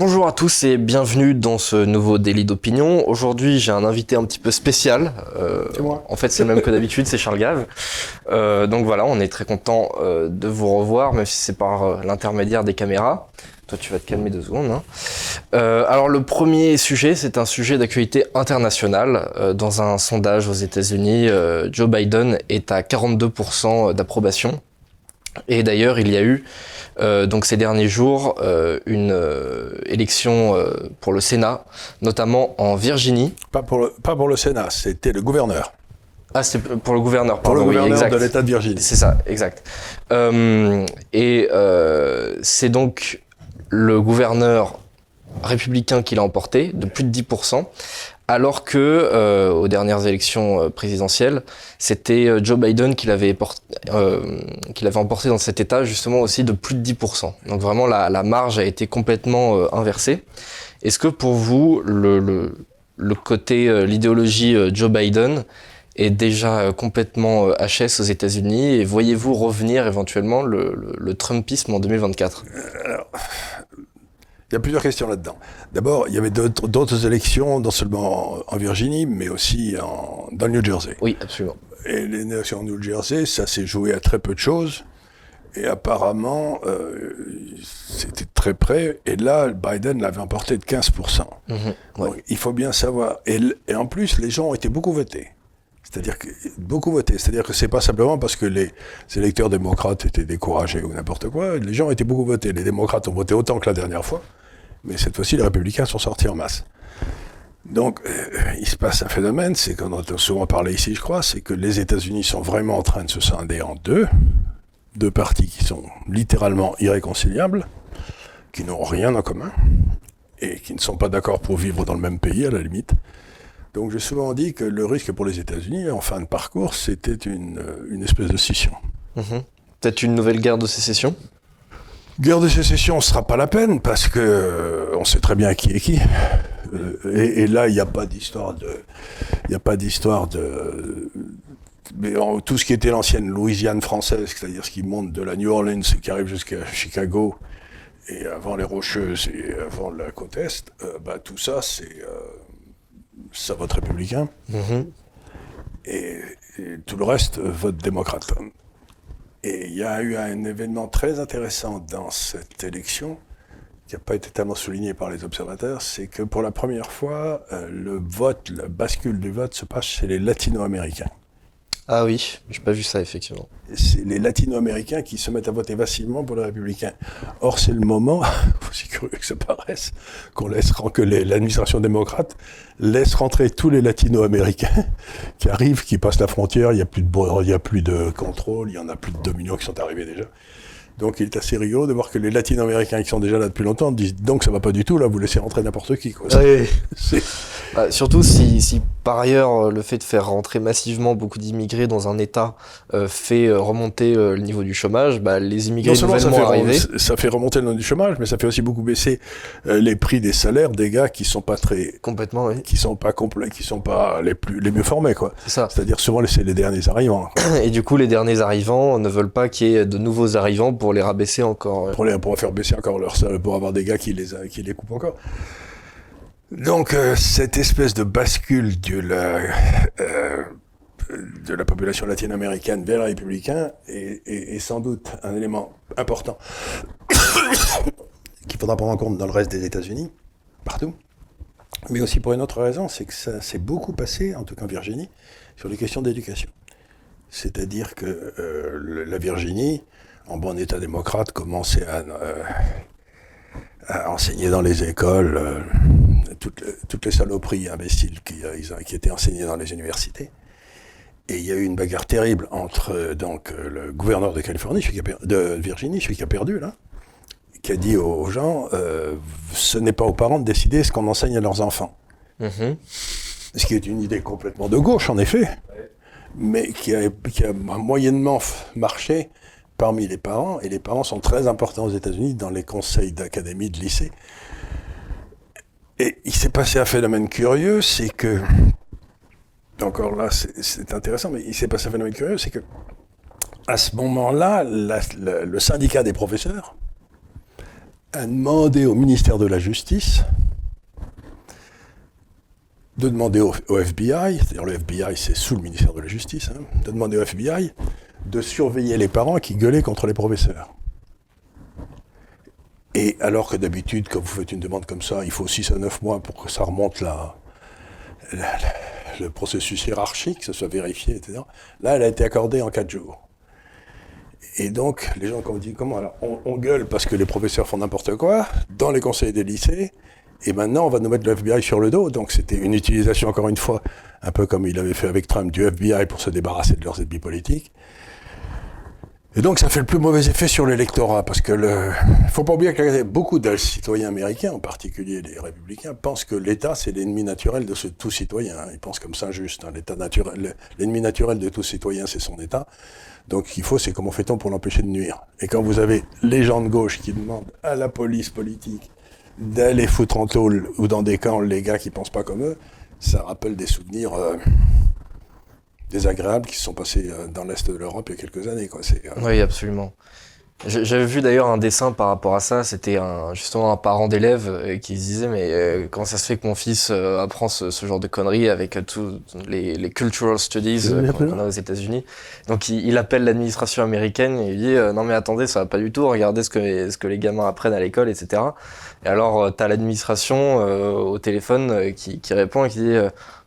Bonjour à tous et bienvenue dans ce nouveau délit d'opinion. Aujourd'hui, j'ai un invité un petit peu spécial. Euh, c'est moi. En fait, c'est le même que d'habitude, c'est Charles Gave. Euh, donc voilà, on est très content euh, de vous revoir, même si c'est par l'intermédiaire des caméras. Toi, tu vas te calmer deux secondes. Hein. Euh, alors, le premier sujet, c'est un sujet d'actualité internationale. Dans un sondage aux États-Unis, Joe Biden est à 42% d'approbation. Et d'ailleurs, il y a eu euh, donc ces derniers jours euh, une euh, élection pour le Sénat, notamment en Virginie. Pas pour le, pas pour le Sénat, c'était le gouverneur. Ah, c'est pour le gouverneur, Pour le gouverneur de l'État de Virginie. C'est ça, exact. et c'est donc le gouverneur républicain qui l'a emporté de plus de 10%, alors que euh, aux dernières élections euh, présidentielles, c'était euh, Joe Biden qui l'avait emporté dans cet État justement aussi de plus de 10%. Donc vraiment la, marge a été complètement inversée. Est-ce que pour vous le, côté l'idéologie Joe Biden est déjà complètement HS aux États-Unis? Et voyez-vous revenir éventuellement le, Trumpisme en 2024 Alors, il y a plusieurs questions là-dedans. D'abord, il y avait d'autres élections, non seulement en Virginie, mais aussi en, dans le New Jersey. Oui, absolument. Et les élections en New Jersey, ça s'est joué à très peu de choses. Et apparemment, euh, c'était très près. Et là, Biden l'avait emporté de 15%. Mhm, Donc, il faut bien savoir. Et, et, en plus, les gens ont été beaucoup votés. C'est-à-dire que beaucoup voté. C'est-à-dire que c'est pas simplement parce que les électeurs démocrates étaient découragés ou n'importe quoi. Les gens ont été beaucoup votés. Les démocrates ont voté autant que la dernière fois. Mais cette fois-ci, les républicains sont sortis en masse. Donc, euh, il se passe un phénomène, c'est qu'on a souvent parlé ici, je crois, c'est que les États-Unis sont vraiment en train de se scinder en deux, deux partis qui sont littéralement irréconciliables, qui n'ont rien en commun et qui ne sont pas d'accord pour vivre dans le même pays à la limite. Donc, j'ai souvent dit que le risque pour les États-Unis, en fin de parcours, c'était une, euh, une espèce de scission. Mhm. Peut-être une nouvelle guerre de sécession? Guerre de sécession, ne sera pas la peine parce que euh, on sait très bien qui est qui. Euh, et, là, il n'y a pas d'histoire de, il n'y a pas d'histoire de, mais tout ce qui était l'ancienne Louisiane française, c'est-à-dire ce qui monte de la New Orleans et qui arrive jusqu'à Chicago et avant les Rocheuses et avant la côte est, euh, bah, tout ça, c'est ça vote républicain. Mm-hmm. et, tout le reste vote démocrate. Et il y a eu un événement très intéressant dans cette élection, qui n'a pas été tellement souligné par les observateurs, c'est que pour la première fois, euh, le vote, la bascule du vote se passe chez les latino-américains. Ah oui, j'ai pas vu ça effectivement. C'est les latino-américains qui se mettent à voter massivement pour les républicains. Or, c'est le moment, aussi curieux que ça paraisse, qu'on laisse que l'administration démocrate laisse rentrer tous les latino-américains qui arrivent, qui passent la frontière, il n'y a plus de il y a plus de contrôle, il y en a plus de 2 millions qui sont arrivés déjà. Donc il est assez rigolo de voir que les latino-américains qui sont déjà là depuis longtemps disent donc ça va pas du tout, là vous laissez rentrer n'importe qui. Quoi. Bah, surtout si, si, par ailleurs euh, le fait de faire rentrer massivement beaucoup d'immigrés dans un État euh, fait euh, remonter le niveau du chomage, bah, les immigrés non nouvellement ça arrivés... ça fait remonter le niveau du chômage, mais ça fait aussi beaucoup baisser les prix des salaires des gars qui sont pas très... Complètement, oui. Qui sont pas complets, qui sont pas les, plus, les mieux formés, quoi. C'est ça. C'est-à-dire souvent c'est les derniers arrivants. Et du coup les derniers arrivants ne veulent pas qu'il y ait de nouveaux arrivants pour les rabaisser encore. Pour, les, pour faire baisser encore leur salaire, pour avoir des gars qui les, qui les coupent encore. Donc euh, cette espèce de bascule de la, euh, de la population latino-américaine vers les républicains est, sans doute un élément important qu'il faudra prendre en compte dans le reste des États-Unis, partout. Mais aussi pour une autre raison, c'est que ça s'est beaucoup passé, en tout cas en Virginie, sur les questions d'éducation. C'est-à-dire que euh, la Virginie, en bon état démocrate, commençait à, euh, à enseigner dans les écoles euh, toutes, toutes, les saloperies imbéciles qui, euh, qui, étaient enseignées dans les universités. Et il y a eu une bagarre terrible entre donc le gouverneur de Californie, celui qui a de Virginie, celui qui a perdu là, qui a dit aux gens ce n'est pas aux parents de décider ce qu'on enseigne à leurs enfants. Mm-hmm. Ce qui est une idée complètement de gauche en effet, mais qui a, qui a moyennement marché parmi les parents, et les parents sont très importants aux États-Unis dans les conseils d'académie, de lycée. Et il s'est passé un phénomène curieux, c'est que, encore là, c'est intéressant, mais il s'est passé un phénomène curieux, c'est que, à ce moment-là, le syndicat des professeurs a demandé au ministère de la Justice de demander au, FBI, c'est-à-dire le FBI c'est sous le ministère de la Justice, hein, de demander au FBI de surveiller les parents qui gueulaient contre les professeurs. Et alors que d'habitude, quand vous faites une demande comme ça, il faut 6 à 9 mois pour que ça remonte là, le processus hiérarchique, que ce soit vérifié, etc. Là, elle a été accordée en 4 jours. Et donc, les gens, quand on dit comment alors, on, gueule parce que les professeurs font n'importe quoi dans les conseils des lycées, et maintenant on va nous mettre le FBI sur le dos. Donc c'était une utilisation, encore une fois, un peu comme il avait fait avec Trump, du FBI pour se débarrasser de leurs ennemis politiques. Et donc ça fait le plus mauvais effet sur l'électorat, parce que le... faut pas oublier que beaucoup de citoyens américains, en particulier les républicains, pensent que l'État c'est l'ennemi naturel de tout citoyen. Ils pensent comme ça juste. Hein. L'État naturel, l'ennemi naturel de tout citoyen c'est son État. Donc ce qu'il faut c'est comment fait-on pour l'empêcher de nuire. Et quand vous avez les gens de gauche qui demandent à la police politique d'aller foutre en tôle ou dans des camps les gars qui pensent pas comme eux, ça rappelle des souvenirs. Euh, désagréables qui se sont passés euh, dans l'Est de l'Europe il y a quelques années. Quoi. Euh, oui, absolument. J'avais vu d'ailleurs un dessin par rapport à ça, c'était un, justement un parent d'élève euh, qui se disait mais comment ça se fait que mon fils apprend ce, genre de conneries avec tous les, les, cultural studies qu'on a aux États-Unis. Donc il, appelle l'administration américaine et il dit non mais attendez ça va pas du tout, regardez ce que, ce que les gamins apprennent à l'école, etc. Et alors tu as l'administration au téléphone qui, qui, répond et qui dit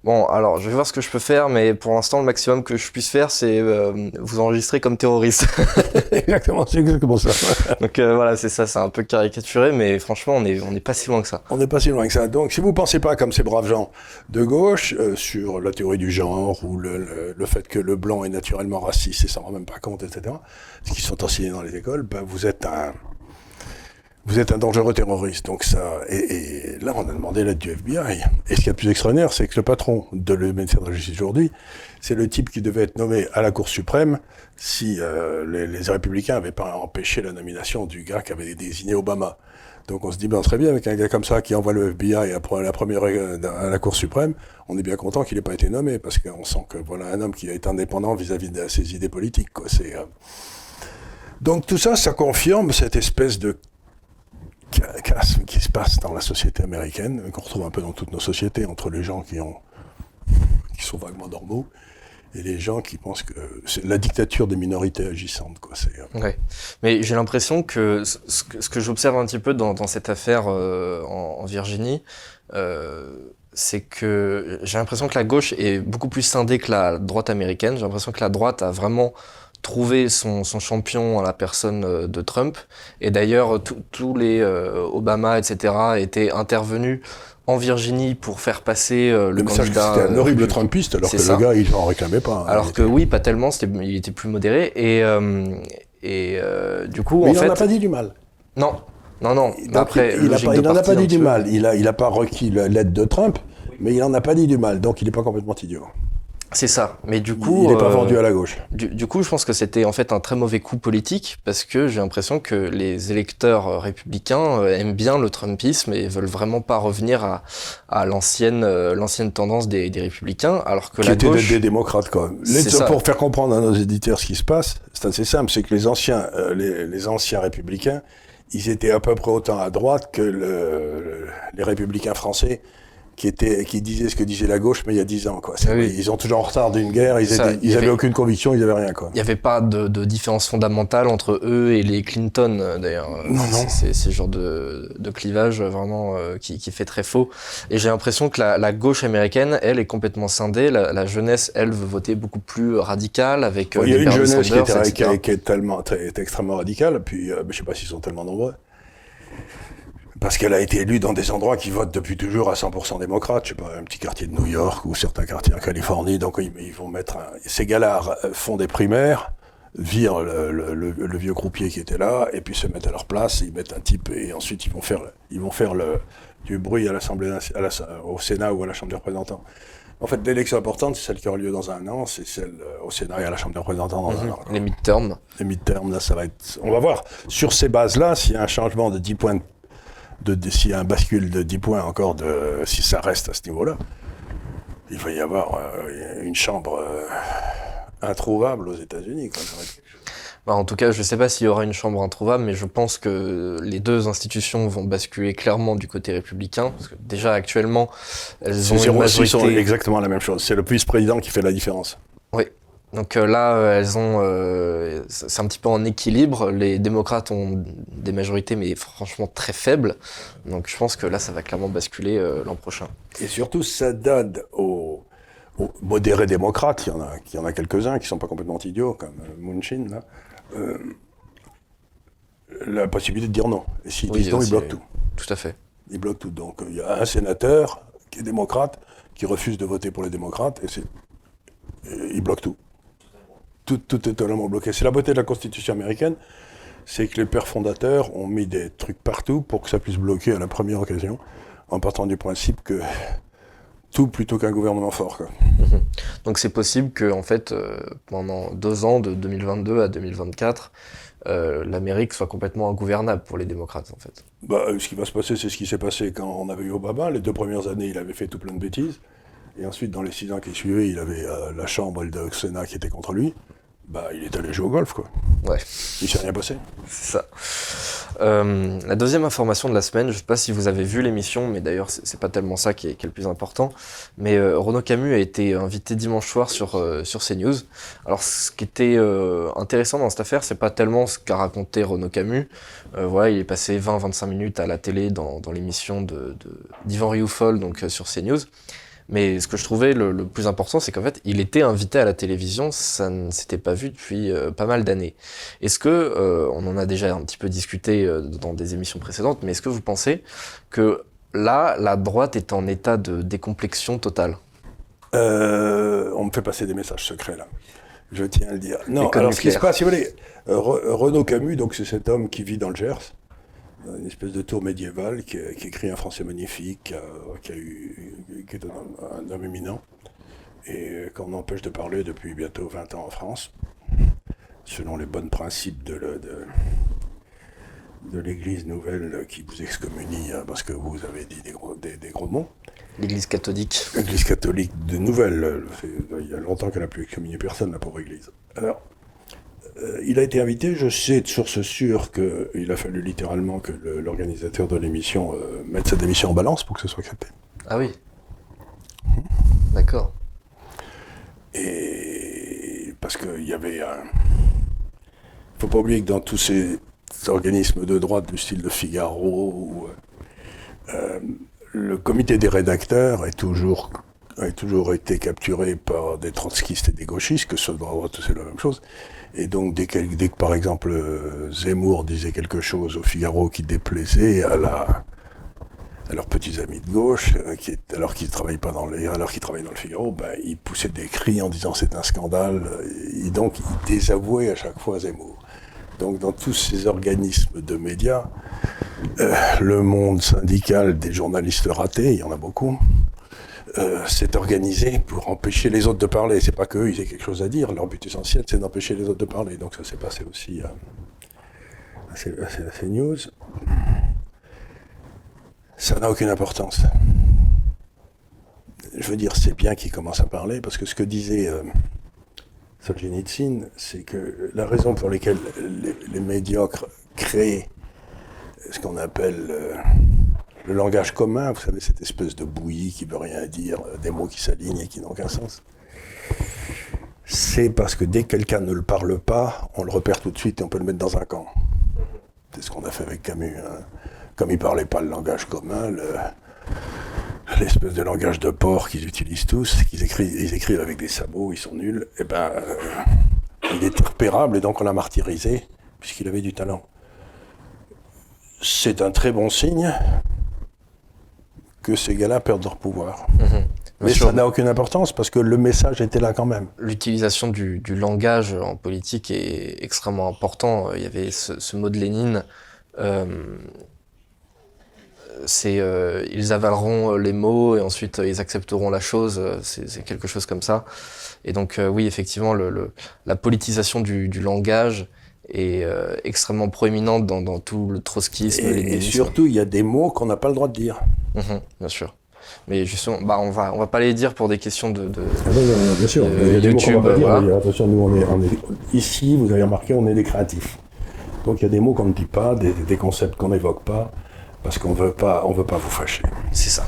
Bon, alors, je vais voir ce que je peux faire, mais pour l'instant, le maximum que je puisse faire, c'est euh, vous enregistrer comme terroriste. exactement, c'est exactement ça. Donc euh, voilà, c'est ça, c'est un peu caricaturé, mais franchement, on n'est on est pas si loin que ça. On n'est pas si loin que ça. Donc, si vous pensez pas comme ces braves gens de gauche euh, sur la théorie du genre ou le, le, fait que le blanc est naturellement raciste et s'en rend même pas compte, etc., ce qui sont enseignés dans les écoles, ben, vous êtes un vous êtes un dangereux terroriste. Donc ça, et, là, on a demandé l'aide du FBI. Et ce qui est le plus extraordinaire, c'est que le patron de le de la Justice aujourd'hui, c'est le type qui devait être nommé à la Cour suprême si euh, les, républicains n'avaient pas empêché la nomination du gars qui avait désigné Obama. Donc on se dit, ben, très bien, avec un gars comme ça qui envoie le FBI à la première à la Cour suprême, on est bien content qu'il n'ait pas été nommé, parce qu'on sent que voilà un homme qui est indépendant vis-à-vis de ses idées politiques. Quoi. Euh, Donc tout ça, ça confirme cette espèce de qui se passe dans la société américaine, qu'on retrouve un peu dans toutes nos sociétés, entre les gens qui, ont, qui sont vaguement normaux et les gens qui pensent que c'est la dictature des minorités agissantes. Quoi. Euh. Ouais. Mais j'ai l'impression que ce que, j'observe un petit peu dans, cette affaire euh, en, Virginie, euh, c'est que j'ai l'impression que la gauche est beaucoup plus scindée que la droite américaine. J'ai l'impression que la droite a vraiment trouver son, son, champion à la personne euh, de Trump. Et d'ailleurs, tous les euh, Obama, etc., étaient intervenus en Virginie pour faire passer euh, le candidat. C'était un horrible Trumpiste, alors que le gars, il n'en réclamait pas. Hein. alors que oui, pas tellement, il était plus modéré. Et, et du coup, Mais en il n'en a pas dit du mal. Non, non, non. après, il n'en a, pas dit du mal. Il n'a il a pas requis l'aide de Trump, mais il n'en a pas dit du mal, donc il n'est pas complètement idiot. C'est ça. Mais du coup, il n'est pas euh, vendu à la gauche. Du, coup, je pense que c'était en fait un très mauvais coup politique parce que j'ai l'impression que les électeurs euh, républicains euh, aiment bien le Trumpisme et veulent vraiment pas revenir à, à l'ancienne l'ancienne tendance des, des, républicains, alors que qui la était gauche, des, démocrates quoi. pour faire comprendre à nos éditeurs ce qui se passe, c'est assez simple, c'est que les anciens les, les, anciens républicains, ils étaient à peu près autant à droite que le, les républicains français qui était qui disait ce que disait la gauche mais il y a dix ans quoi. Ah ils ont toujours en retard d'une guerre, ils, n'avaient aucune conviction, ils n'avaient rien quoi. Il n'y avait pas de, de, différence fondamentale entre eux et les Clinton euh, d'ailleurs. Non non. C'est ce genre de, de clivage vraiment euh, qui, qui, fait très faux. Et j'ai l'impression que la, la, gauche américaine, elle est complètement scindée. La, jeunesse, elle veut voter beaucoup plus radical avec. Euh, il y a une jeunesse qui est, qui, est, tellement extrêmement radicale. Puis je je sais pas s'ils sont tellement nombreux parce qu'elle a été élue dans des endroits qui votent depuis toujours à 100% démocrates, je sais pas, un petit quartier de New York ou certains quartiers en Californie, donc ils, vont mettre ces gars-là font des primaires, virent le, vieux croupier qui était là, et puis se mettent à leur place, ils mettent un type, et ensuite ils vont faire, ils vont faire le, du bruit à l'Assemblée, au Sénat ou à la Chambre des représentants. En fait, l'élection importante, c'est celle qui aura lieu dans un an, c'est celle euh, au Sénat et à la Chambre des représentants dans un mhm. an. Les midterms. Les midterms, là, ça va être. On va voir. Sur ces bases-là, s'il y a un changement de 10 points de de, s'il y a un bascule de 10 points encore, de, si ça reste à ce niveau-là, il va y avoir euh, une chambre euh, introuvable aux États-Unis. Bah, en tout cas, je ne sais pas s'il y aura une chambre introuvable, mais je pense que les deux institutions vont basculer clairement du côté républicain. Parce que déjà, actuellement, elles ont une majorité... exactement la même chose. C'est le vice-président qui fait la différence. Oui. Donc euh, là, euh, elles ont, euh, c'est un petit peu en équilibre. Les démocrates ont des majorités, mais franchement très faibles. Donc je pense que là, ça va clairement basculer l'an prochain. Et surtout, ça donne aux, modérés démocrates, il y en a, il y en a quelques-uns qui sont pas complètement idiots, comme Munchin, là, euh, la possibilité de dire non. Et s'ils disent non, ils bloquent tout. Tout à fait. Ils bloquent tout. Donc il y a un sénateur qui est démocrate, qui refuse de voter pour les démocrates, et, c'est, il bloque tout. Tout. Tout est totalement bloqué. C'est la beauté de la Constitution américaine, c'est que les pères fondateurs ont mis des trucs partout pour que ça puisse bloquer à la première occasion, en partant du principe que tout plutôt qu'un gouvernement fort. Donc c'est possible que en fait euh, pendant deux ans, de 2022 à 2024, euh, l'Amérique soit complètement ingouvernable pour les démocrates en fait. Bah, ce qui va se passer, c'est ce qui s'est passé quand on avait eu Obama. Les deux premières années, il avait fait tout plein de bêtises. Et ensuite, dans les six ans qui suivaient, il avait euh, la Chambre et le Sénat qui étaient contre lui. Bah, il est allé jouer au golf, quoi. Ouais. Il s'est rien passé. C'est ça. Euh, la deuxième information de la semaine, je ne sais pas si vous avez vu l'émission, mais d'ailleurs c'est pas tellement ça qui est, qui est, le plus important. Mais euh, Renaud Camus a été invité dimanche soir sur euh, sur CNews. Alors ce qui était euh, intéressant dans cette affaire, c'est pas tellement ce qu'a raconté Renaud Camus. Voilà, il est passé 20-25 minutes à la télé dans, dans l'émission de d'Yvan Rioufol donc sur CNews. Mais ce que je trouvais le, plus important, c'est qu'en fait, il était invité à la télévision, ça ne s'était pas vu depuis euh, pas mal d'années. Est-ce que, euh, on en a déjà un petit peu discuté euh, dans des émissions précédentes, mais est-ce que vous pensez que là, la droite est en état de décomplexion totale? On me fait passer des messages secrets là. Je tiens à le dire. Non, alors ce qui se passe, si vous voulez, Renaud Camus, donc c'est cet homme qui vit dans le Gers, une espèce de tour médiévale qui, écrit un français magnifique, qui, a eu, qui est un, homme éminent, et qu'on empêche de parler depuis bientôt 20 ans en France, selon les bons principes de, de, l'Église nouvelle qui vous excommunie hein, parce que vous avez dit des gros, des, gros mots. L'Église catholique. L'Église catholique de nouvelle. Il y a longtemps qu'elle n'a plus excommunié personne, la pauvre Église. Alors, euh, il a été invité, je sais de source sûre qu'il a fallu littéralement que l'organisateur de l'émission euh, mette sa démission en balance pour que ce soit accepté. Ah oui D'accord. Et parce qu'il y avait un... Il faut pas oublier que dans tous ces organismes de droite du style de Figaro, euh, le comité des rédacteurs est toujours a toujours été capturé par des trotskistes et des gauchistes, que ce soit droite, c'est la même chose. Et donc, dès que, par exemple Zemmour disait quelque chose au Figaro qui déplaisait à, la, à leurs petits amis de gauche, euh, alors qu'ils travaillent pas dans les, alors qu'ils travaillent dans le Figaro, ben, ils poussaient des cris en disant c'est un scandale. Et donc, ils désavouaient à chaque fois Zemmour. Donc, dans tous ces organismes de médias, euh, le monde syndical des journalistes ratés, il y en a beaucoup, euh, s'est organisé pour empêcher les autres de parler. C'est pas qu'eux, ils aient quelque chose à dire. Leur but essentiel, c'est d'empêcher les autres de parler. Donc ça s'est passé aussi à, à, ces news. Ça n'a aucune importance. Je veux dire, c'est bien qu'ils commencent à parler, parce que ce que disait euh, Solzhenitsyn, c'est que la raison pour laquelle les, médiocres créent ce qu'on appelle... Le langage commun, vous savez, cette espèce de bouillie qui veut rien dire, euh, des mots qui s'alignent et qui n'ont aucun sens. C'est parce que dès que quelqu'un ne le parle pas, on le repère tout de suite et on peut le mettre dans un camp. C'est ce qu'on a fait avec Camus. Hein. Comme il ne parlait pas le langage commun, l'espèce de langage de porc qu'ils utilisent tous, qu'ils écrivent, ils écrivent avec des sabots, ils sont nuls, et eh ben, euh, il est repérable et donc on l'a martyrisé puisqu'il avait du talent. C'est un très bon signe, que ces gars-là perdent leur pouvoir. Mhm. Mais ça n'a aucune importance parce que le message était là quand même. L'utilisation du, langage en politique est extrêmement important. Il y avait ce, mot de Lénine. Euh, c'est euh, ils avaleront les mots et ensuite ils accepteront la chose. C'est quelque chose comme ça. Et donc euh, oui, effectivement, le, la politisation du, langage est extrêmement proéminente dans, tout le trotskisme. Et, et surtout, il y a des mots qu'on n'a pas le droit de dire. Mhm, bien sûr. Mais justement, bah, on va, on va pas les dire pour des questions de. de ah bien sûr, il y a des mots qu'on va pas dire. Attention, nous, on est, on est, ici, vous avez remarqué, on est des créatifs. Donc il y a des mots qu'on ne dit pas, des, des concepts qu'on n'évoque pas, parce qu'on veut pas, on veut pas vous fâcher. C'est ça.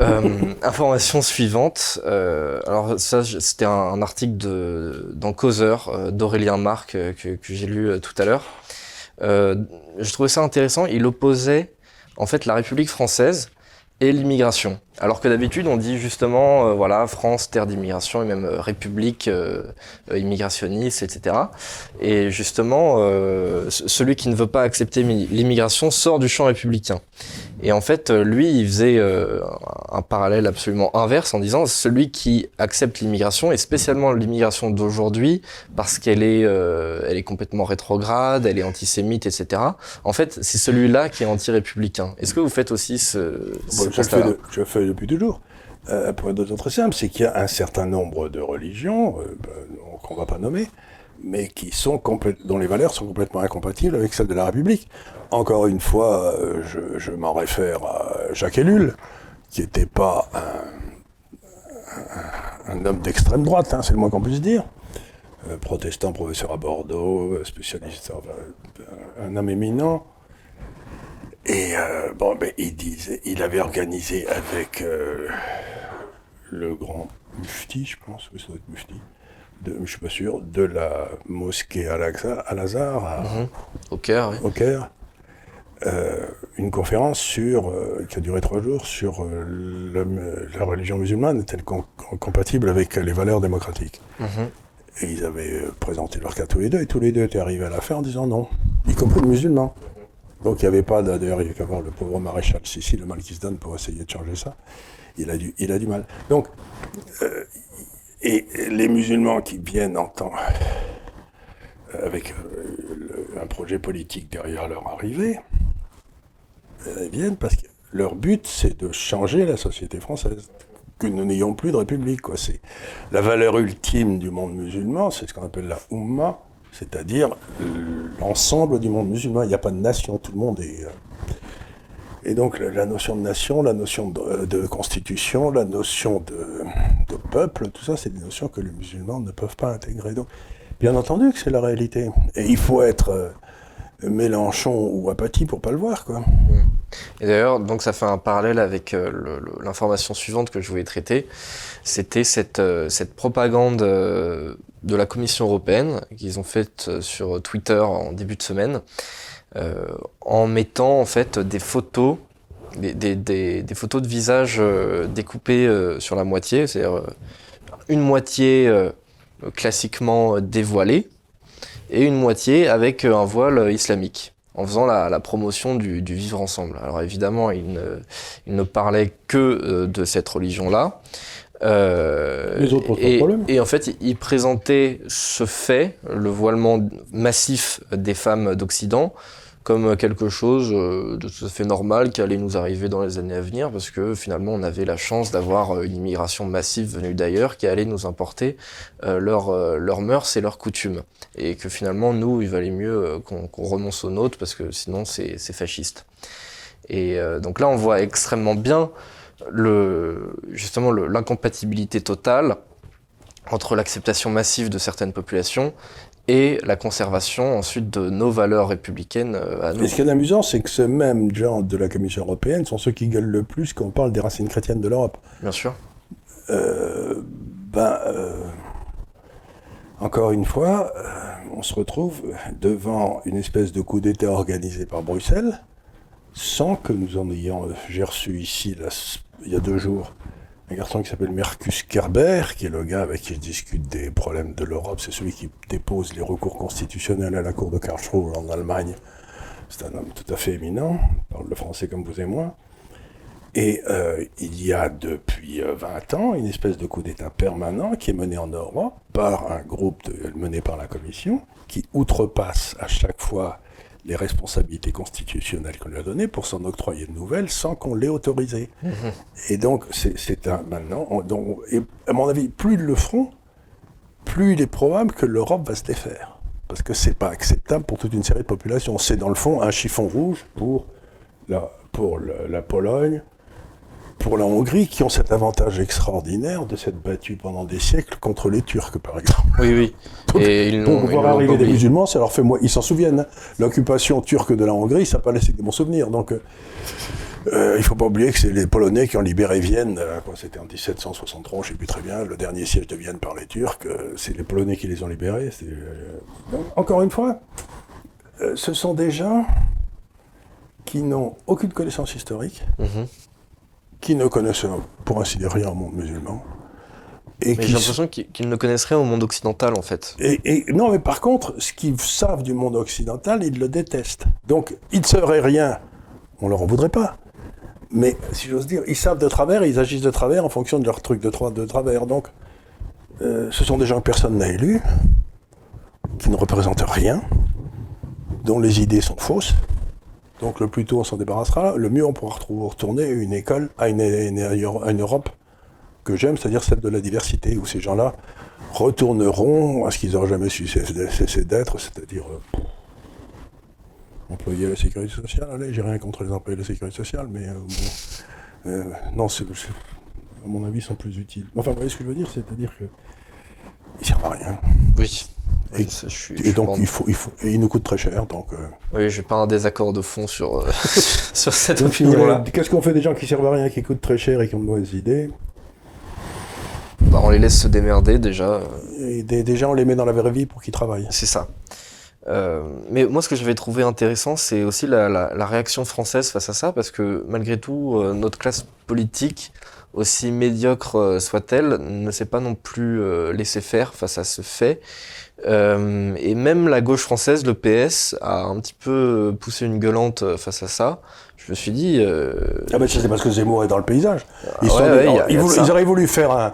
Euh, information suivante. Euh, alors ça, c'était un, article de, dans Causeur euh, d'Aurélien Marc que, que j'ai lu tout à l'heure. je trouvais ça intéressant. Il opposait en fait la République française et l'immigration. Alors que d'habitude, on dit justement, euh, voilà, France, terre d'immigration, et même euh, République euh, immigrationniste, etc. Et justement, celui qui ne veut pas accepter l'immigration sort du champ républicain. Et en fait, lui, il faisait un parallèle absolument inverse en disant, celui qui accepte l'immigration, et spécialement l'immigration d'aujourd'hui, parce qu'elle est, elle est complètement rétrograde, elle est antisémite, etc. En fait, c'est celui-là qui est anti-républicain. Est-ce que vous faites aussi ce, ce je fais depuis toujours. Euh, pour être très simple, c'est qu'il y a un certain nombre de religions, euh, ben, qu'on ne va pas nommer, mais qui sont dont les valeurs sont complètement incompatibles avec celles de la République. Encore une fois, euh, je, m'en réfère à Jacques Ellul, qui n'était pas un, homme d'extrême droite, hein, c'est le moins qu'on puisse dire. protestant, professeur à Bordeaux, spécialiste, un homme éminent, et euh, bon, ben, il disait, il avait organisé avec euh, le grand mufti, je pense, que ça doit être mufti, de, je suis pas sûr, de la mosquée Al-Azhar, à, mhm. au Caire, oui. au Caire euh, une conférence sur, euh, qui a duré trois jours sur euh, la religion musulmane est-elle compatible avec les valeurs démocratiques. Mhm. Et ils avaient présenté leur cas tous les deux, et tous les deux étaient arrivés à la fin en disant non, y compris le musulman. Donc il n'y avait pas, d'ailleurs, il y a qu'à voir le pauvre maréchal Sissi, le mal qui se donne pour essayer de changer ça. Il a du, mal. Donc, euh, et les musulmans qui viennent en temps, euh, avec euh, un projet politique derrière leur arrivée, ils viennent parce que leur but, c'est de changer la société française. Que nous n'ayons plus de république. Quoi. C'est la valeur ultime du monde musulman, c'est ce qu'on appelle la Ummah, c'est-à-dire l'ensemble du monde musulman. Il n'y a pas de nation, tout le monde est. Euh, et donc la notion de nation, la notion de, constitution, la notion de, peuple, tout ça, c'est des notions que les musulmans ne peuvent pas intégrer. Bien entendu que c'est la réalité. Et il faut être euh, Mélenchon ou apathie pour pas le voir, quoi. Et d'ailleurs, donc ça fait un parallèle avec euh, l'information suivante que je voulais traiter. C'était cette propagande de la Commission européenne qu'ils ont faite euh, sur Twitter en début de semaine, euh, en mettant en fait des photos, des, photos de visage euh, découpées sur la moitié, c'est-à-dire une moitié classiquement dévoilée et une moitié avec un voile islamique en faisant la, promotion du, vivre ensemble. Alors évidemment, il ne, il ne parlait que de cette religion-là, euh, Les autres et, problème. et en fait, il présentait ce fait, le voilement massif des femmes d'Occident, comme quelque chose euh, de tout à fait normal qui allait nous arriver dans les années à venir, parce que finalement on avait la chance d'avoir euh, une immigration massive venue d'ailleurs qui allait nous importer leurs leur mœurs et leurs coutumes. Et que finalement nous, il valait mieux qu'on renonce aux nôtres, parce que sinon c'est fasciste. Et donc là, on voit extrêmement bien le, justement l'incompatibilité totale entre l'acceptation massive de certaines populations et la conservation ensuite de nos valeurs républicaines euh, à nous. Et ce qui est amusant, c'est que ce même genre de la Commission européenne sont ceux qui gueulent le plus quand on parle des racines chrétiennes de l'Europe. Bien sûr. Euh, ben, euh, encore une fois, on se retrouve devant une espèce de coup d'État organisé par Bruxelles, sans que nous en ayons. J'ai reçu ici la il y a deux jours un garçon qui s'appelle Mercus Kerber, qui est le gars avec qui je discute des problèmes de l'Europe. C'est celui qui dépose les recours constitutionnels à la cour de Karlsruhe en Allemagne. C'est un homme tout à fait éminent, parle le français comme vous et moi. Et euh, il y a depuis 20 euh, ans une espèce de coup d'État permanent qui est mené en Europe par un groupe mené par la Commission, qui outrepasse à chaque fois les responsabilités constitutionnelles qu'on lui a données pour s'en octroyer de nouvelles sans qu'on l'ait autorisé. Mhm. Et donc, c'est un maintenant. et à mon avis, plus ils le feront, plus il est probable que l'Europe va se défaire. Parce que c'est pas acceptable pour toute une série de populations. C'est dans le fond un chiffon rouge pour la, pour la Pologne, pour la Hongrie qui ont cet avantage extraordinaire de s'être battus pendant des siècles contre les Turcs, par exemple. Oui, oui. Donc, Et ils Pour voir arriver des musulmans, ça leur fait moi, ils s'en souviennent. hein. L'occupation turque de la Hongrie, ça n'a pas laissé de bons souvenirs. Donc, euh, euh, il faut pas oublier que c'est les Polonais qui ont libéré Vienne. euh, C'était en 1763, je sais plus très bien, le dernier siège de Vienne par les Turcs. euh, c'est les Polonais qui les ont libérés. donc, encore une fois, ce sont des gens qui n'ont aucune connaissance historique, Mhm. Qui ne connaissent, pour ainsi dire, rien au monde musulman. Et Mais j'ai l'impression qu'ils ne connaissent rien au monde occidental, en fait. et, et- non, mais par contre, ce qu'ils savent du monde occidental, ils le détestent. Donc, ils ne seraient rien, on leur en voudrait pas. Mais, si j'ose dire, ils savent de travers et ils agissent de travers en fonction de leur truc de, tra- de travers. Donc, euh, ce sont des gens que personne n'a élus, qui ne représentent rien, dont les idées sont fausses. Donc, le plus tôt on s'en débarrassera, le mieux on pourra retourner une école, à une, Europe que j'aime, c'est-à-dire celle de la diversité, où ces gens-là retourneront à ce qu'ils n'auraient jamais su cesser cesser d'être, c'est-à-dire euh, employés à la sécurité sociale. Allez, j'ai rien contre les employés de la sécurité sociale, mais euh, bon, euh, non, à mon avis, ils sont plus utiles. Enfin, vous voyez ce que je veux dire, c'est-à-dire que ils servent à rien. Oui. Et- Ça, je suis- je Et suis donc, il faut, il faut, et nous coûtent très cher, donc. euh, Oui, j'ai pas un désaccord de fond sur, euh, sur cette opinion-là. Qu'est-ce qu'on fait des gens qui servent à rien, qui coûtent très cher et qui ont de mauvaises idées? Bah, on les laisse se démerder déjà. euh, Et des, gens, on les met dans la vraie vie pour qu'ils travaillent. C'est ça. Euh, mais moi, ce que j'avais trouvé intéressant, c'est aussi la, la- la réaction française face à ça, parce que malgré tout, notre classe politique, aussi médiocre euh, soit-elle, ne s'est pas non plus euh, laissé faire face à ce fait. Euh, et même la gauche française, le PS, a un petit peu poussé une gueulante face à ça. Je me suis dit, Ah ben c'est parce que Zemmour est dans le paysage. Ils, ouais, sont ouais, des- il y a- il y ils a de voulaient- ça. ils auraient voulu faire, un,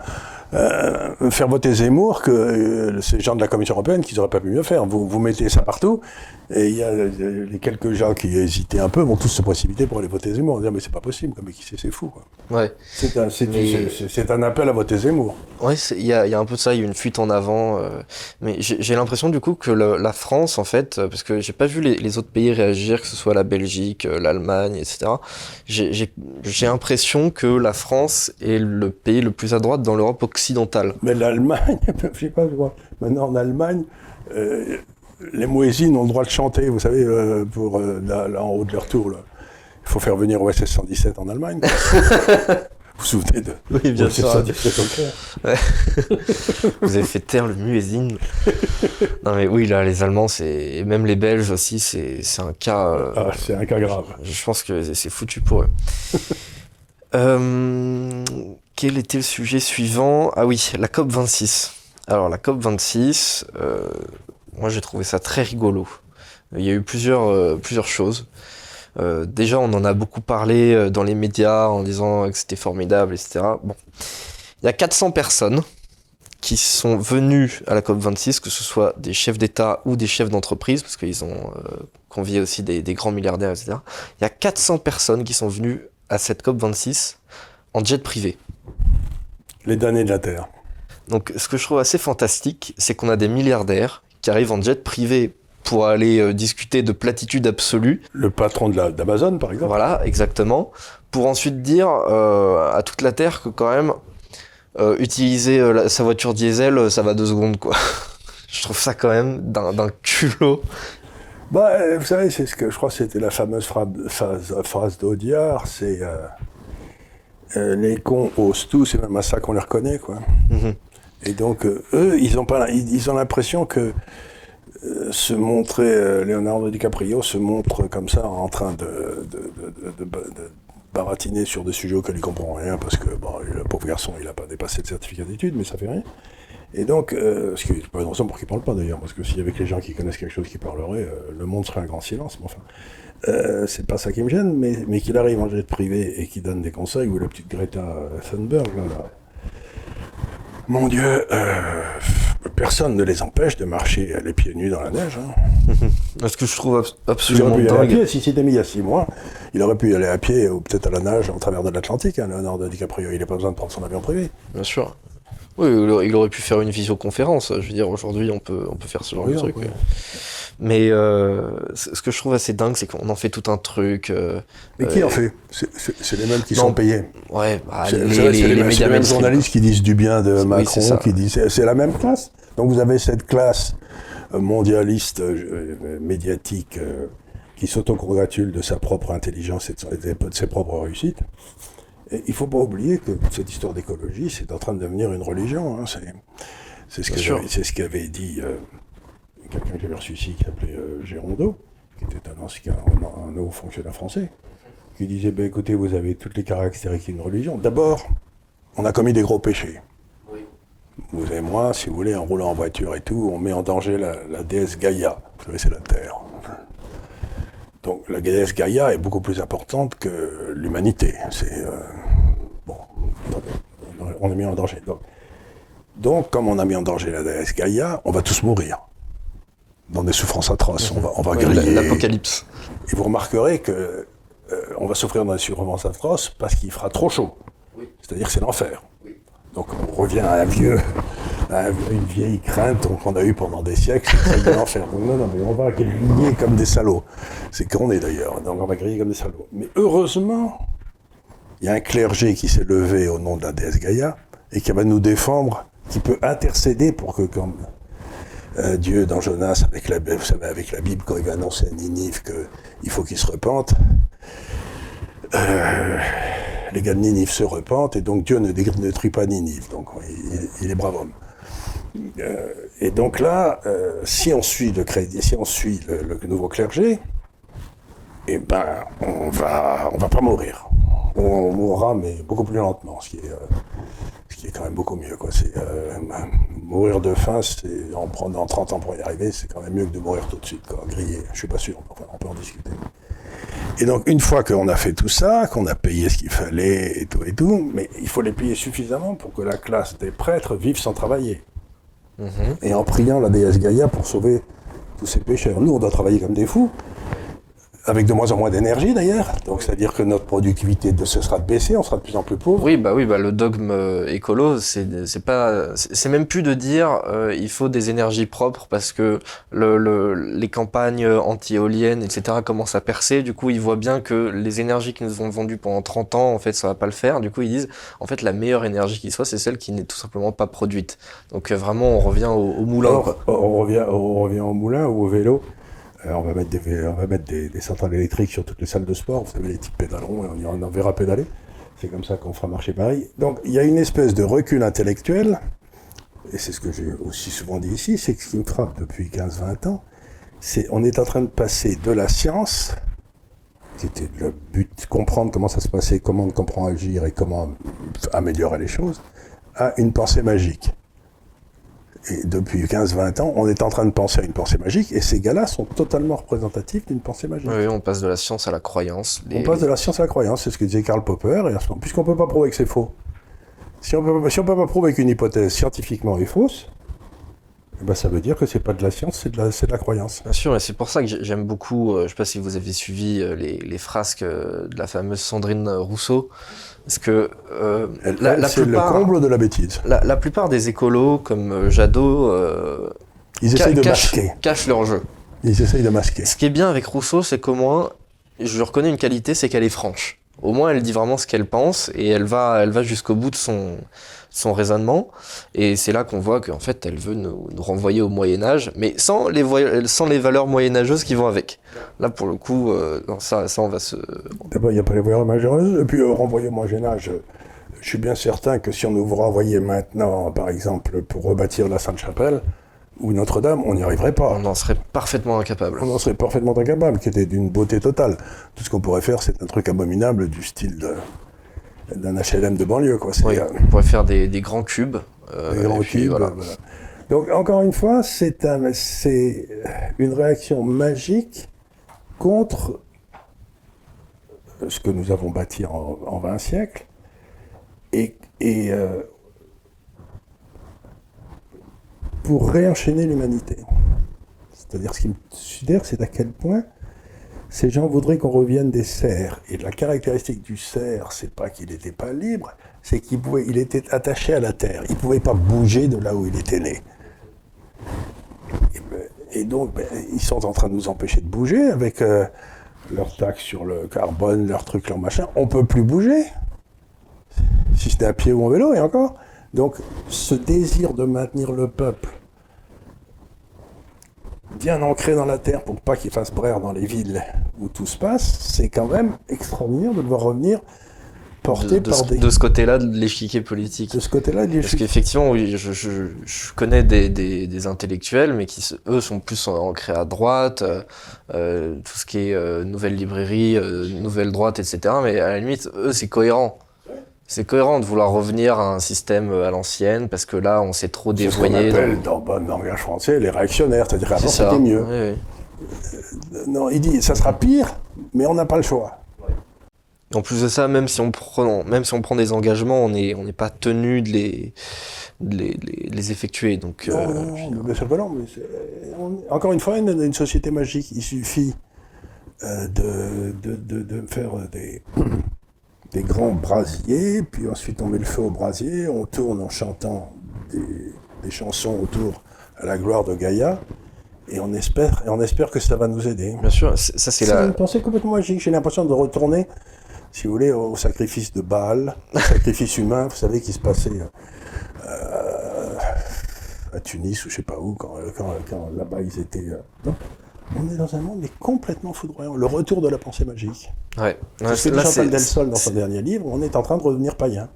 euh, faire voter Zemmour que euh, ces gens de la Commission européenne qu'ils n'auraient pas pu mieux faire. Vous, vous mettez ça partout et il y a les quelques gens qui hésitaient un peu vont tous se précipiter pour aller voter Zemmour. On dire mais c'est pas possible, mais qui c'est, c'est fou. quoi. ouais. C'est un, c'est, Mais- c'est- c'est- c'est un appel à voter Zemmour. Ouais, il y a, il y a un peu de ça, il y a une fuite en avant. euh, mais j'ai j'ai l'impression du coup que le- la France, en fait, euh, parce que j'ai pas vu les, les autres pays réagir, que ce soit la Belgique, euh, l'Allemagne, etc. J'ai- J'ai j'ai l'impression que la France est le pays le plus à droite dans l'Europe occidentale. Mais l'Allemagne, je sais pas, je vois. Maintenant en Allemagne, euh, les Moésines ont le droit de chanter, vous savez, euh, pour euh, là, là, en haut de leur tour. Là. Il faut faire venir OSS 117 en Allemagne. vous vous souvenez de Oui, OSS 117 au Caire Vous avez fait taire le muezzin. non mais oui, là, les Allemands, c'est et même les Belges aussi, c'est un cas. euh, Ah, c'est un cas grave. Je pense que c'est foutu pour eux. Quel était le sujet suivant? Ah oui, la COP 26. Alors la COP 26, euh, moi j'ai trouvé ça très rigolo. Il y a eu plusieurs, euh, plusieurs choses. Euh, déjà, on en a beaucoup parlé euh, dans les médias en disant que c'était formidable, etc. Bon, il y a 400 personnes qui sont venues à la COP 26, que ce soit des chefs d'État ou des chefs d'entreprise, parce qu'ils ont euh, convié aussi des, des grands milliardaires, etc. Il y a 400 personnes qui sont venues à cette COP 26 en jet privé. Les damnés de la Terre. Donc, ce que je trouve assez fantastique, c'est qu'on a des milliardaires qui arrivent en jet privé pour aller euh, discuter de platitude absolue. Le patron d'Amazon, par exemple. Voilà, exactement. Pour ensuite dire euh, à toute la Terre que quand même, euh, utiliser la- sa voiture diesel, ça va deux secondes, quoi. je trouve ça quand même d'un culot. Bah, vous savez, c'est ce que je crois que c'était la fameuse phrase, phrase, d'Audiard, c'est les cons osent tout, c'est même à ça qu'on les reconnaît, quoi. Mhm. Et donc, euh, eux, ils ont, pas, ils, ont l'impression que euh, se montrer, euh, Leonardo DiCaprio se montre comme ça en train de, baratiner sur des sujets auxquels il comprend rien, parce que, bon, le pauvre garçon, il n'a pas dépassé le certificat d'études, mais ça fait rien. Et donc, euh, ce qui n'est pas une raison pour qu'il ne parle pas d'ailleurs, parce que s'il y avait que les gens qui connaissent quelque chose qui parleraient, le monde serait un grand silence. Mais enfin, c'est pas ça qui me gêne, mais, mais qu'il arrive en jet privé et qu'il donne des conseils, ou la petite Greta Thunberg, là, là. Mon Dieu, euh, personne ne les empêche de marcher les pieds nus dans la neige. Hein. Que je trouve abs- Il aurait absolument pu y aller à dingue. pied, si c'était mis il y a six mois, il aurait pu y aller à pied ou peut-être à la nage en travers de l'Atlantique, hein, Leonardo DiCaprio. Il n'a pas besoin de prendre son avion privé. Bien sûr. Oui, il aurait- pu faire une visioconférence. Je veux dire, aujourd'hui, on peut, on peut faire ce genre Oui, de truc. oui. Mais euh, ce que je trouve assez dingue, c'est qu'on en fait tout un truc. Euh, Mais qui en fait? C'est les mêmes qui sont payés. Ouais, bah, c'est les, les, mêmes journalistes qui disent du bien de Macron, qui disent c'est la même classe. Donc vous avez cette classe mondialiste médiatique qui s'autocongratule de sa propre intelligence et de ses propres réussites. Et il ne faut pas oublier que cette histoire d'écologie, c'est en train de devenir une religion. Hein. C'est ce qu'avait dit euh, quelqu'un que j'avais reçu ici, qui s'appelait euh, Gérondeau, qui était un ancien, un, haut fonctionnaire français, qui disait ben, écoutez, vous avez toutes les caractéristiques d'une religion. D'abord, on a commis des gros péchés. Vous et moi, si vous voulez, en roulant en voiture et tout, on met en danger la, la déesse Gaïa. Vous savez, c'est la Terre. Donc la déesse Gaïa est beaucoup plus importante que l'humanité. C'est euh, bon, on a mis en danger. Donc, comme on a mis en danger la déesse Gaïa, on va tous mourir dans des souffrances atroces. On va, on va griller. L'apocalypse. Et vous remarquerez que euh, on va souffrir dans des souffrances atroces parce qu'il fera trop chaud. C'est-à-dire que c'est l'enfer. Donc on revient à un vieux, une vieille crainte qu'on a eue pendant des siècles, c'est celle de l'enfer. non, non, mais on va griller comme des salauds. C'est qu'on est d'ailleurs, donc on va griller comme des salauds. Mais heureusement, il y a un clergé qui s'est levé au nom de la déesse Gaïa et qui va nous défendre, qui peut intercéder pour que, comme euh, Dieu dans Jonas, avec la, vous savez, avec la Bible, quand il va annoncer à Ninive qu'il faut qu'il se repente, euh, les gars de Ninive se repentent et donc Dieu ne détruit pas Ninive. Donc il, est brave homme. Euh, et donc là, euh, si on suit le crédit, si on suit le, nouveau clergé, eh ben, on va, on va pas mourir. On, mourra, mais beaucoup plus lentement, ce qui est, ce qui est quand même beaucoup mieux. C'est, mourir de faim, c'est, en prenant 30 ans pour y arriver, c'est quand même mieux que de mourir tout de suite, quoi, grillé. Je suis pas sûr, on peut en discuter. Et donc, une fois qu'on a fait tout ça, qu'on a payé ce qu'il fallait et tout et tout, mais il faut les payer suffisamment pour que la classe des prêtres vive sans travailler. Et en priant la déesse Gaïa pour sauver tous ces pécheurs. Nous, on doit travailler comme des fous avec de moins en moins d'énergie d'ailleurs. Donc c'est-à-dire que notre productivité de ce sera de baisser, on sera de plus en plus pauvre. Oui, bah oui, bah le dogme euh, écolo, c'est c'est pas, c'est même plus de dire euh, il faut des énergies propres parce que le, le les campagnes anti-éoliennes, etc. commencent à percer. Du coup, ils voient bien que les énergies qu'ils nous ont vendues pendant 30 ans, en fait, ça va pas le faire. Du coup, ils disent en fait la meilleure énergie qui soit, c'est celle qui n'est tout simplement pas produite. Donc euh, vraiment, on revient au, moulin. on revient, on revient au moulin ou au vélo. Euh, on va mettre, des, on va centrales électriques sur toutes les salles de sport. Vous savez, les types pédaleront et on, en verra pédaler. C'est comme ça qu'on fera marcher Paris. Donc il y a une espèce de recul intellectuel, et c'est ce que j'ai aussi souvent dit ici, c'est ce qui me frappe depuis 15-20 ans, c'est on est en train de passer de la science, qui était le but, comprendre comment ça se passait, comment on comprend agir et comment améliorer les choses, à une pensée magique et depuis 15-20 ans, on est en train de penser à une pensée magique, et ces gars-là sont totalement représentatifs d'une pensée magique. Oui, on passe de la science à la croyance. On passe de la science à la croyance, c'est ce que disait Karl Popper, et puisqu'on ne peut pas prouver que c'est faux, si on ne peut pas prouver qu'une hypothèse scientifiquement est fausse, eh ben ça veut dire que c'est pas de la science, c'est de la, de la croyance. Bien sûr, et c'est pour ça que j'aime beaucoup, euh, je ne sais pas si vous avez suivi euh, les, les frasques euh, de la fameuse Sandrine Rousseau, parce que euh, la, c'est le comble de la bêtise. La, plupart des écolos, comme euh, Jadot, euh, ils essayent de masquer. Cachent leur jeu. Ils essayent de masquer. Ce qui est bien avec Rousseau, c'est qu'au moins, je reconnais une qualité, c'est qu'elle est franche. Au moins, elle dit vraiment ce qu'elle pense et elle va, elle va jusqu'au bout de son, son raisonnement. Et c'est là qu'on voit qu'en fait, elle veut nous, renvoyer au Moyen Âge, mais sans les, sans les valeurs moyenâgeuses qui vont avec. Là, pour le coup, euh, ça, ça, on va se... D'abord, il n'y a pas les valeurs moyenâgeuses. Et puis, euh, renvoyer au Moyen Âge, je suis bien certain que si on nous renvoyait maintenant, par exemple, pour rebâtir la Sainte-Chapelle, ou Notre-Dame, on n'y arriverait pas. On en serait parfaitement incapable. On en serait parfaitement incapable, qui était d'une beauté totale. Tout ce qu'on pourrait faire, c'est un truc abominable du style d'un HLM de banlieue. Quoi. Oui, on pourrait faire des, grands cubes. Euh, des grands cubes, voilà. Donc, encore une fois, c'est un, une réaction magique contre ce que nous avons bâti en, en 20 siècles. Et, et euh, pour réenchaîner l'humanité. C'est-à-dire, ce qui me sidère, c'est à quel point ces gens voudraient qu'on revienne des cerfs. Et la caractéristique du cerf, c'est pas qu'il n'était pas libre, c'est qu'il pouvait, il était attaché à la terre. Il ne pouvait pas bouger de là où il était né. et donc, ben, ils sont en train de nous empêcher de bouger avec euh, leurs taxes sur le carbone, leurs trucs, leurs machins. On peut plus bouger, si c'était à pied ou en vélo, et encore. Donc, ce désir de maintenir le peuple bien ancré dans la terre pour pas qu'il fasse brère dans les villes où tout se passe, c'est quand même extraordinaire de devoir revenir porté de, par ce, des... de ce côté-là de l'échiquier politique. De ce côté-là, de Parce qu'effectivement, oui, je, je, je connais des, des, des, intellectuels, mais qui, eux, sont plus ancrés à droite, euh, tout ce qui est euh, nouvelle librairie, euh, nouvelle droite, etc. Mais à la limite, eux, c'est cohérent. C'est cohérent de vouloir revenir à un système à l'ancienne, parce que là, on s'est trop dévoyé. C'est ce dans, dans, dans langage français, les réactionnaires. C'est-à-dire qu'avant, c'était mieux. Oui, oui. non, il dit, ça sera pire, mais on n'a pas le choix. En plus de ça, même si on prend, même si on prend des engagements, on n'est on n'est pas tenu de les, de les, de les, effectuer. Donc, non, euh, non, non, mais c'est pas non, mais on, encore une fois, une, une, société magique. Il suffit euh, de, de, de, faire des, des grands brasiers, puis ensuite on met le feu au brasier, on tourne en chantant des, des chansons autour à la gloire de Gaïa. Et on espère, et on espère que ça va nous aider. Bien sûr, ça c'est la. une pensée complètement magique. J'ai l'impression de retourner si vous voulez, au sacrifice de Baal, au sacrifice humain, vous savez, qui se passait euh, à Tunis ou je sais pas où, quand, quand, quand là-bas ils étaient. Euh, non? On est dans un monde mais complètement foudroyant. Le retour de la pensée magique. Ouais. C'est ce que Chantal Delsol dans son dernier livre. On est en train de redevenir païen.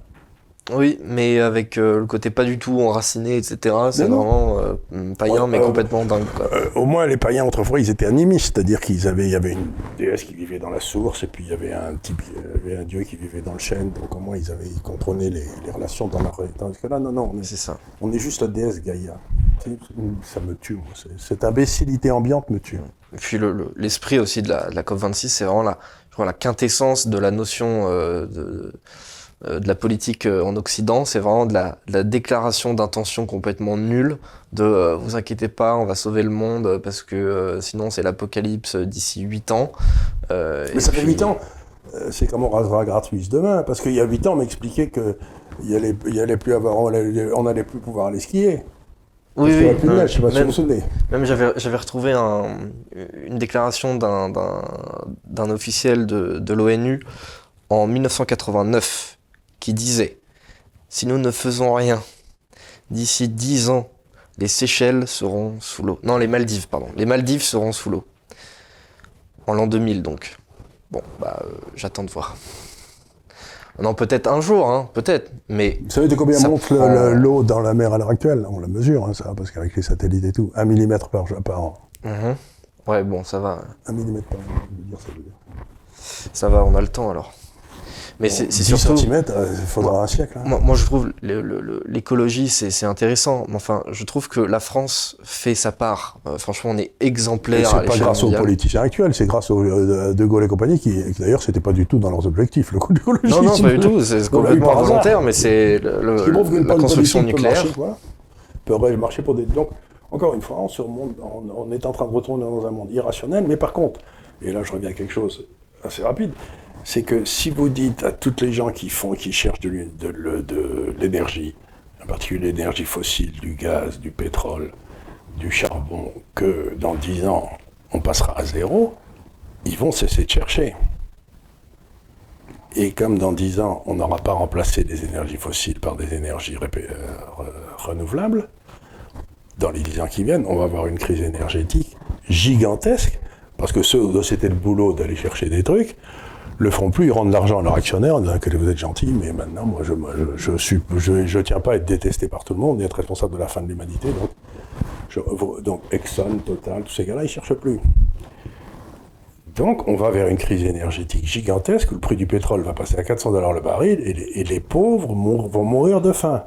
Oui, mais avec euh, le côté pas du tout enraciné, etc. C'est vraiment euh, païen, ouais, mais euh, complètement dingue. Quoi. au moins, les païens, autrefois, ils étaient animistes, c'est-à-dire qu'ils avaient, il y avait une déesse qui vivait dans la source, et puis il y avait un type, il y avait un dieu qui vivait dans le chêne, donc au moins, ils avaient, ils contrôlaient les, les relations dans la Tandis que là, non, non, c'est ça. On est juste la déesse Gaïa. Ça me tue, moi. Cette imbécilité ambiante me tue. Et puis l'esprit le, aussi de la, de la COP26, c'est vraiment la, je crois, la quintessence de la notion de, de la politique en Occident, c'est vraiment de la, de la déclaration d'intention complètement nulle, de euh, vous inquiétez pas, on va sauver le monde parce que euh, sinon c'est l'apocalypse d'ici 8 ans. Euh, Mais ça puis... fait 8 ans, c'est comme on rasera gratuit demain, parce qu'il y a 8 ans on m'expliquait il allait, allait plus avoir, on allait, on allait plus pouvoir aller skier. Oui, oui. Je sais pas même, si vous vous même j'avais, retrouvé un, une déclaration d'un, officiel de, de l'ONU en 1989 qui disait Si nous ne faisons rien, d'ici 10 ans, les Seychelles seront sous l'eau. Non, les Maldives, pardon. Les Maldives seront sous l'eau. En l'an 2000, donc. Bon, bah, euh, j'attends de voir. Non, peut-être un jour, hein, peut-être, mais... Vous savez de combien monte prend... l'eau dans la mer à l'heure actuelle? On la mesure, hein, ça, parce qu'avec les satellites et tout, un millimètre par, par an. Mm -hmm. Ouais, bon, ça va. Un millimètre par an, ça veut dire. Ça va, on a le temps, alors. Mais bon, c'est surtout. cm, il faudra moi, un siècle. Hein. Moi, moi, je trouve l'écologie, c'est intéressant. Mais enfin, je trouve que la France fait sa part. Euh, franchement, on est exemplaire. C'est pas grâce mondiale. aux politiciens actuels, c'est grâce aux euh, De Gaulle et compagnie, qui, d'ailleurs, c'était pas du tout dans leurs objectifs, le coup d'écologie. Non, non, pas du tout. C'est complètement volontaire, mais c'est la construction nucléaire. Peut, marcher, peut marcher pour des. Donc, encore une fois, on, se remonte, on, on est en train de retourner dans un monde irrationnel, mais par contre, et là, je reviens à quelque chose assez rapide c'est que si vous dites à toutes les gens qui font, qui cherchent de, l'énergie, en particulier l'énergie fossile, du gaz, du pétrole, du charbon, que dans 10 ans, on passera à zéro, ils vont cesser de chercher. Et comme dans 10 ans, on n'aura pas remplacé les énergies fossiles par des énergies euh, renouvelables, dans les 10 ans qui viennent, on va avoir une crise énergétique gigantesque, parce que ceux dont c'était le boulot d'aller chercher des trucs, le feront plus, ils rendent de l'argent à leur actionnaire en disant que vous êtes gentil, mais maintenant, moi, je, moi, je, je suis, je, je, tiens pas à être détesté par tout le monde et être responsable de la fin de l'humanité. Donc, je, donc, Exxon, Total, tous ces gars-là, ils cherchent plus. Donc, on va vers une crise énergétique gigantesque où le prix du pétrole va passer à 400 dollars le baril et les, et les pauvres mour, vont mourir de faim.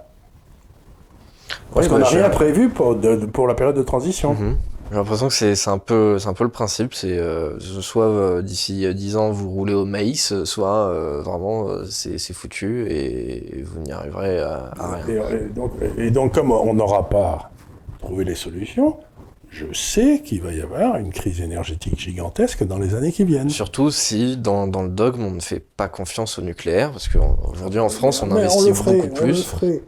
Parce oui, qu'on n'a rien prévu pour, de, pour la période de transition. Mm -hmm. J'ai l'impression que c'est un peu c'est un peu le principe, c'est euh, soit euh, d'ici 10 ans vous roulez au maïs, soit euh, vraiment c'est foutu et, vous n'y arriverez à, à rien. Et, et, donc, et, donc, comme on n'aura pas trouvé les solutions, je sais qu'il va y avoir une crise énergétique gigantesque dans les années qui viennent. Surtout si dans, dans le dogme on ne fait pas confiance au nucléaire, parce qu'aujourd'hui en France on Mais investit on ferait, beaucoup plus. On ferait.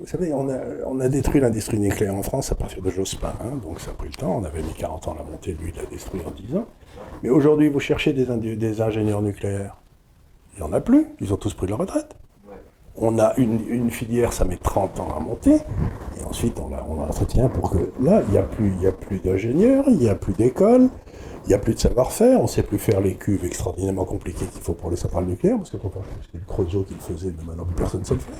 Vous savez, on a, on a détruit l'industrie nucléaire en France à partir de Jospin, hein, donc ça a pris le temps. On avait mis 40 ans à la monter, lui, il l'a détruit en 10 ans. Mais aujourd'hui, vous cherchez des, ingénieurs nucléaires. Il n'y en a plus, ils ont tous pris leur retraite. On a une, une filière, ça met 30 ans à monter, et ensuite on la, on l'entretient pour que là, il n'y a plus, il y a plus d'ingénieurs, il n'y a plus d'écoles, il n'y a plus de savoir-faire, on ne sait plus faire les cuves extraordinairement compliquées qu'il faut pour les centrales nucléaires, parce que quand c'était le Creusot qui le faisait, mais maintenant personne ne sait le faire.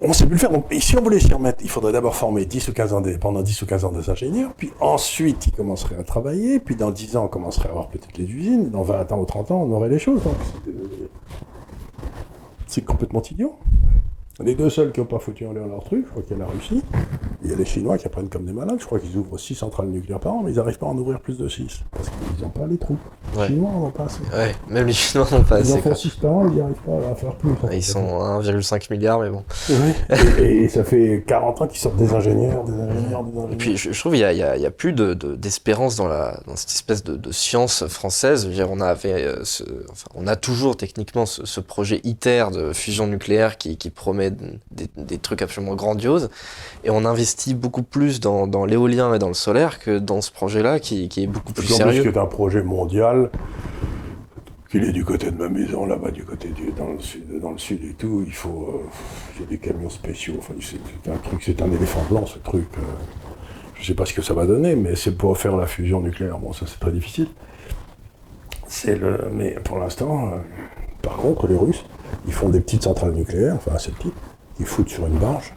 On ne sait plus le faire. Donc, si on voulait s'y remettre, il faudrait d'abord former 10 ou 15 ans des, pendant 10 ou 15 ans des ingénieurs, puis ensuite ils commenceraient à travailler, puis dans 10 ans on commencerait à avoir peut-être les usines, dans 20 ans ou 30 ans on aurait les choses. Euh, c'est complètement idiot. Les deux seuls qui n'ont pas foutu en l'air leur truc, je crois qu'il y a la Russie, il y a les Chinois qui apprennent comme des malades, je crois qu'ils ouvrent 6 centrales nucléaires par an, mais ils n'arrivent pas à en ouvrir plus de 6, parce qu'ils n'ont pas les trous. Les. Chinois n'en ont pas assez. Ouais, même les Chinois n'ont pas Ils en assez. font quoi. 6 par an, ils n'y arrivent pas à faire plus. Ils sont à 1,5 milliard, mais bon. et, et ça fait 40 ans qu'ils sortent des ingénieurs, des ingénieurs, des ingénieurs. Et puis je, je trouve qu'il y a, plus de- de- d'espérance dans, la, dans cette espèce de, de science française. Je veux dire, on, avait, euh, ce- enfin, on a toujours techniquement ce, ce projet ITER de fusion nucléaire qui, qui promet des, des trucs absolument grandioses. Et on investit beaucoup plus dans, dans l'éolien et dans le solaire que dans ce projet-là qui, qui est beaucoup plus sérieux. que c'est un projet mondial, qu'il est du côté de ma maison, là-bas, du côté du, dans, le sud, dans le sud et tout, il faut. euh, des camions spéciaux, enfin, c'est un truc, c'est un éléphant blanc, ce truc. euh, je sais pas ce que ça va donner, mais c'est pour faire la fusion nucléaire. Bon, ça, c'est très difficile. C'est le. Mais pour l'instant, euh, par contre, les Russes, ils font des petites centrales nucléaires, enfin, assez petites, qu'ils foutent sur une barge.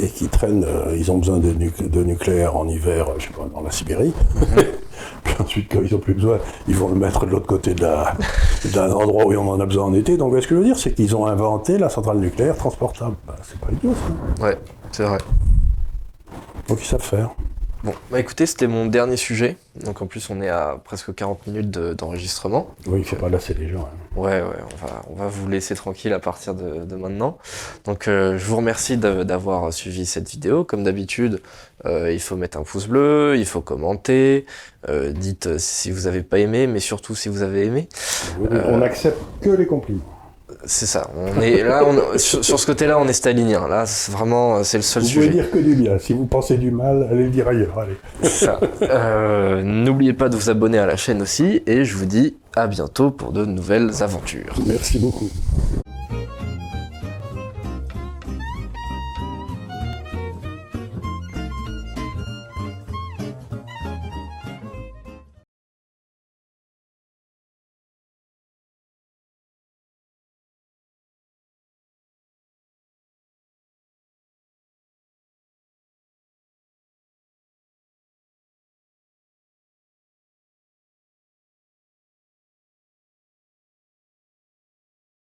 Et qui traînent, euh, ils ont besoin de, nuc- de nucléaire en hiver, euh, je sais pas, dans la Sibérie. Puis ensuite, quand ils ont plus besoin, ils vont le mettre de l'autre côté d'un endroit où on en a besoin en été. Donc, ce que je veux dire, c'est qu'ils ont inventé la centrale nucléaire transportable. Ben, c'est pas idiot, ça. Ouais, c'est vrai. Donc, ils savent faire. Bon, bah écoutez, c'était mon dernier sujet. Donc en plus, on est à presque 40 minutes de- d'enregistrement. Oui, il faut pas lasser les gens. hein. Ouais, ouais, on va, on va vous laisser tranquille à partir de, de maintenant. Donc, euh, je vous remercie d'a- d'avoir suivi cette vidéo. Comme d'habitude, euh, il faut mettre un pouce bleu, il faut commenter, euh, dites euh, si vous avez pas aimé, mais surtout si vous avez aimé. On n'accepte que les compliments. C'est ça. On est là, on- sur, sur ce côté-là, on est stalinien. Là, c'est vraiment, c'est le seul Vous pouvez sujet. dire que du bien. Si vous pensez du mal, allez le dire ailleurs. Allez. Ça. Euh, N'oubliez pas de vous abonner à la chaîne aussi, et je vous dis à bientôt pour de nouvelles aventures. Merci beaucoup.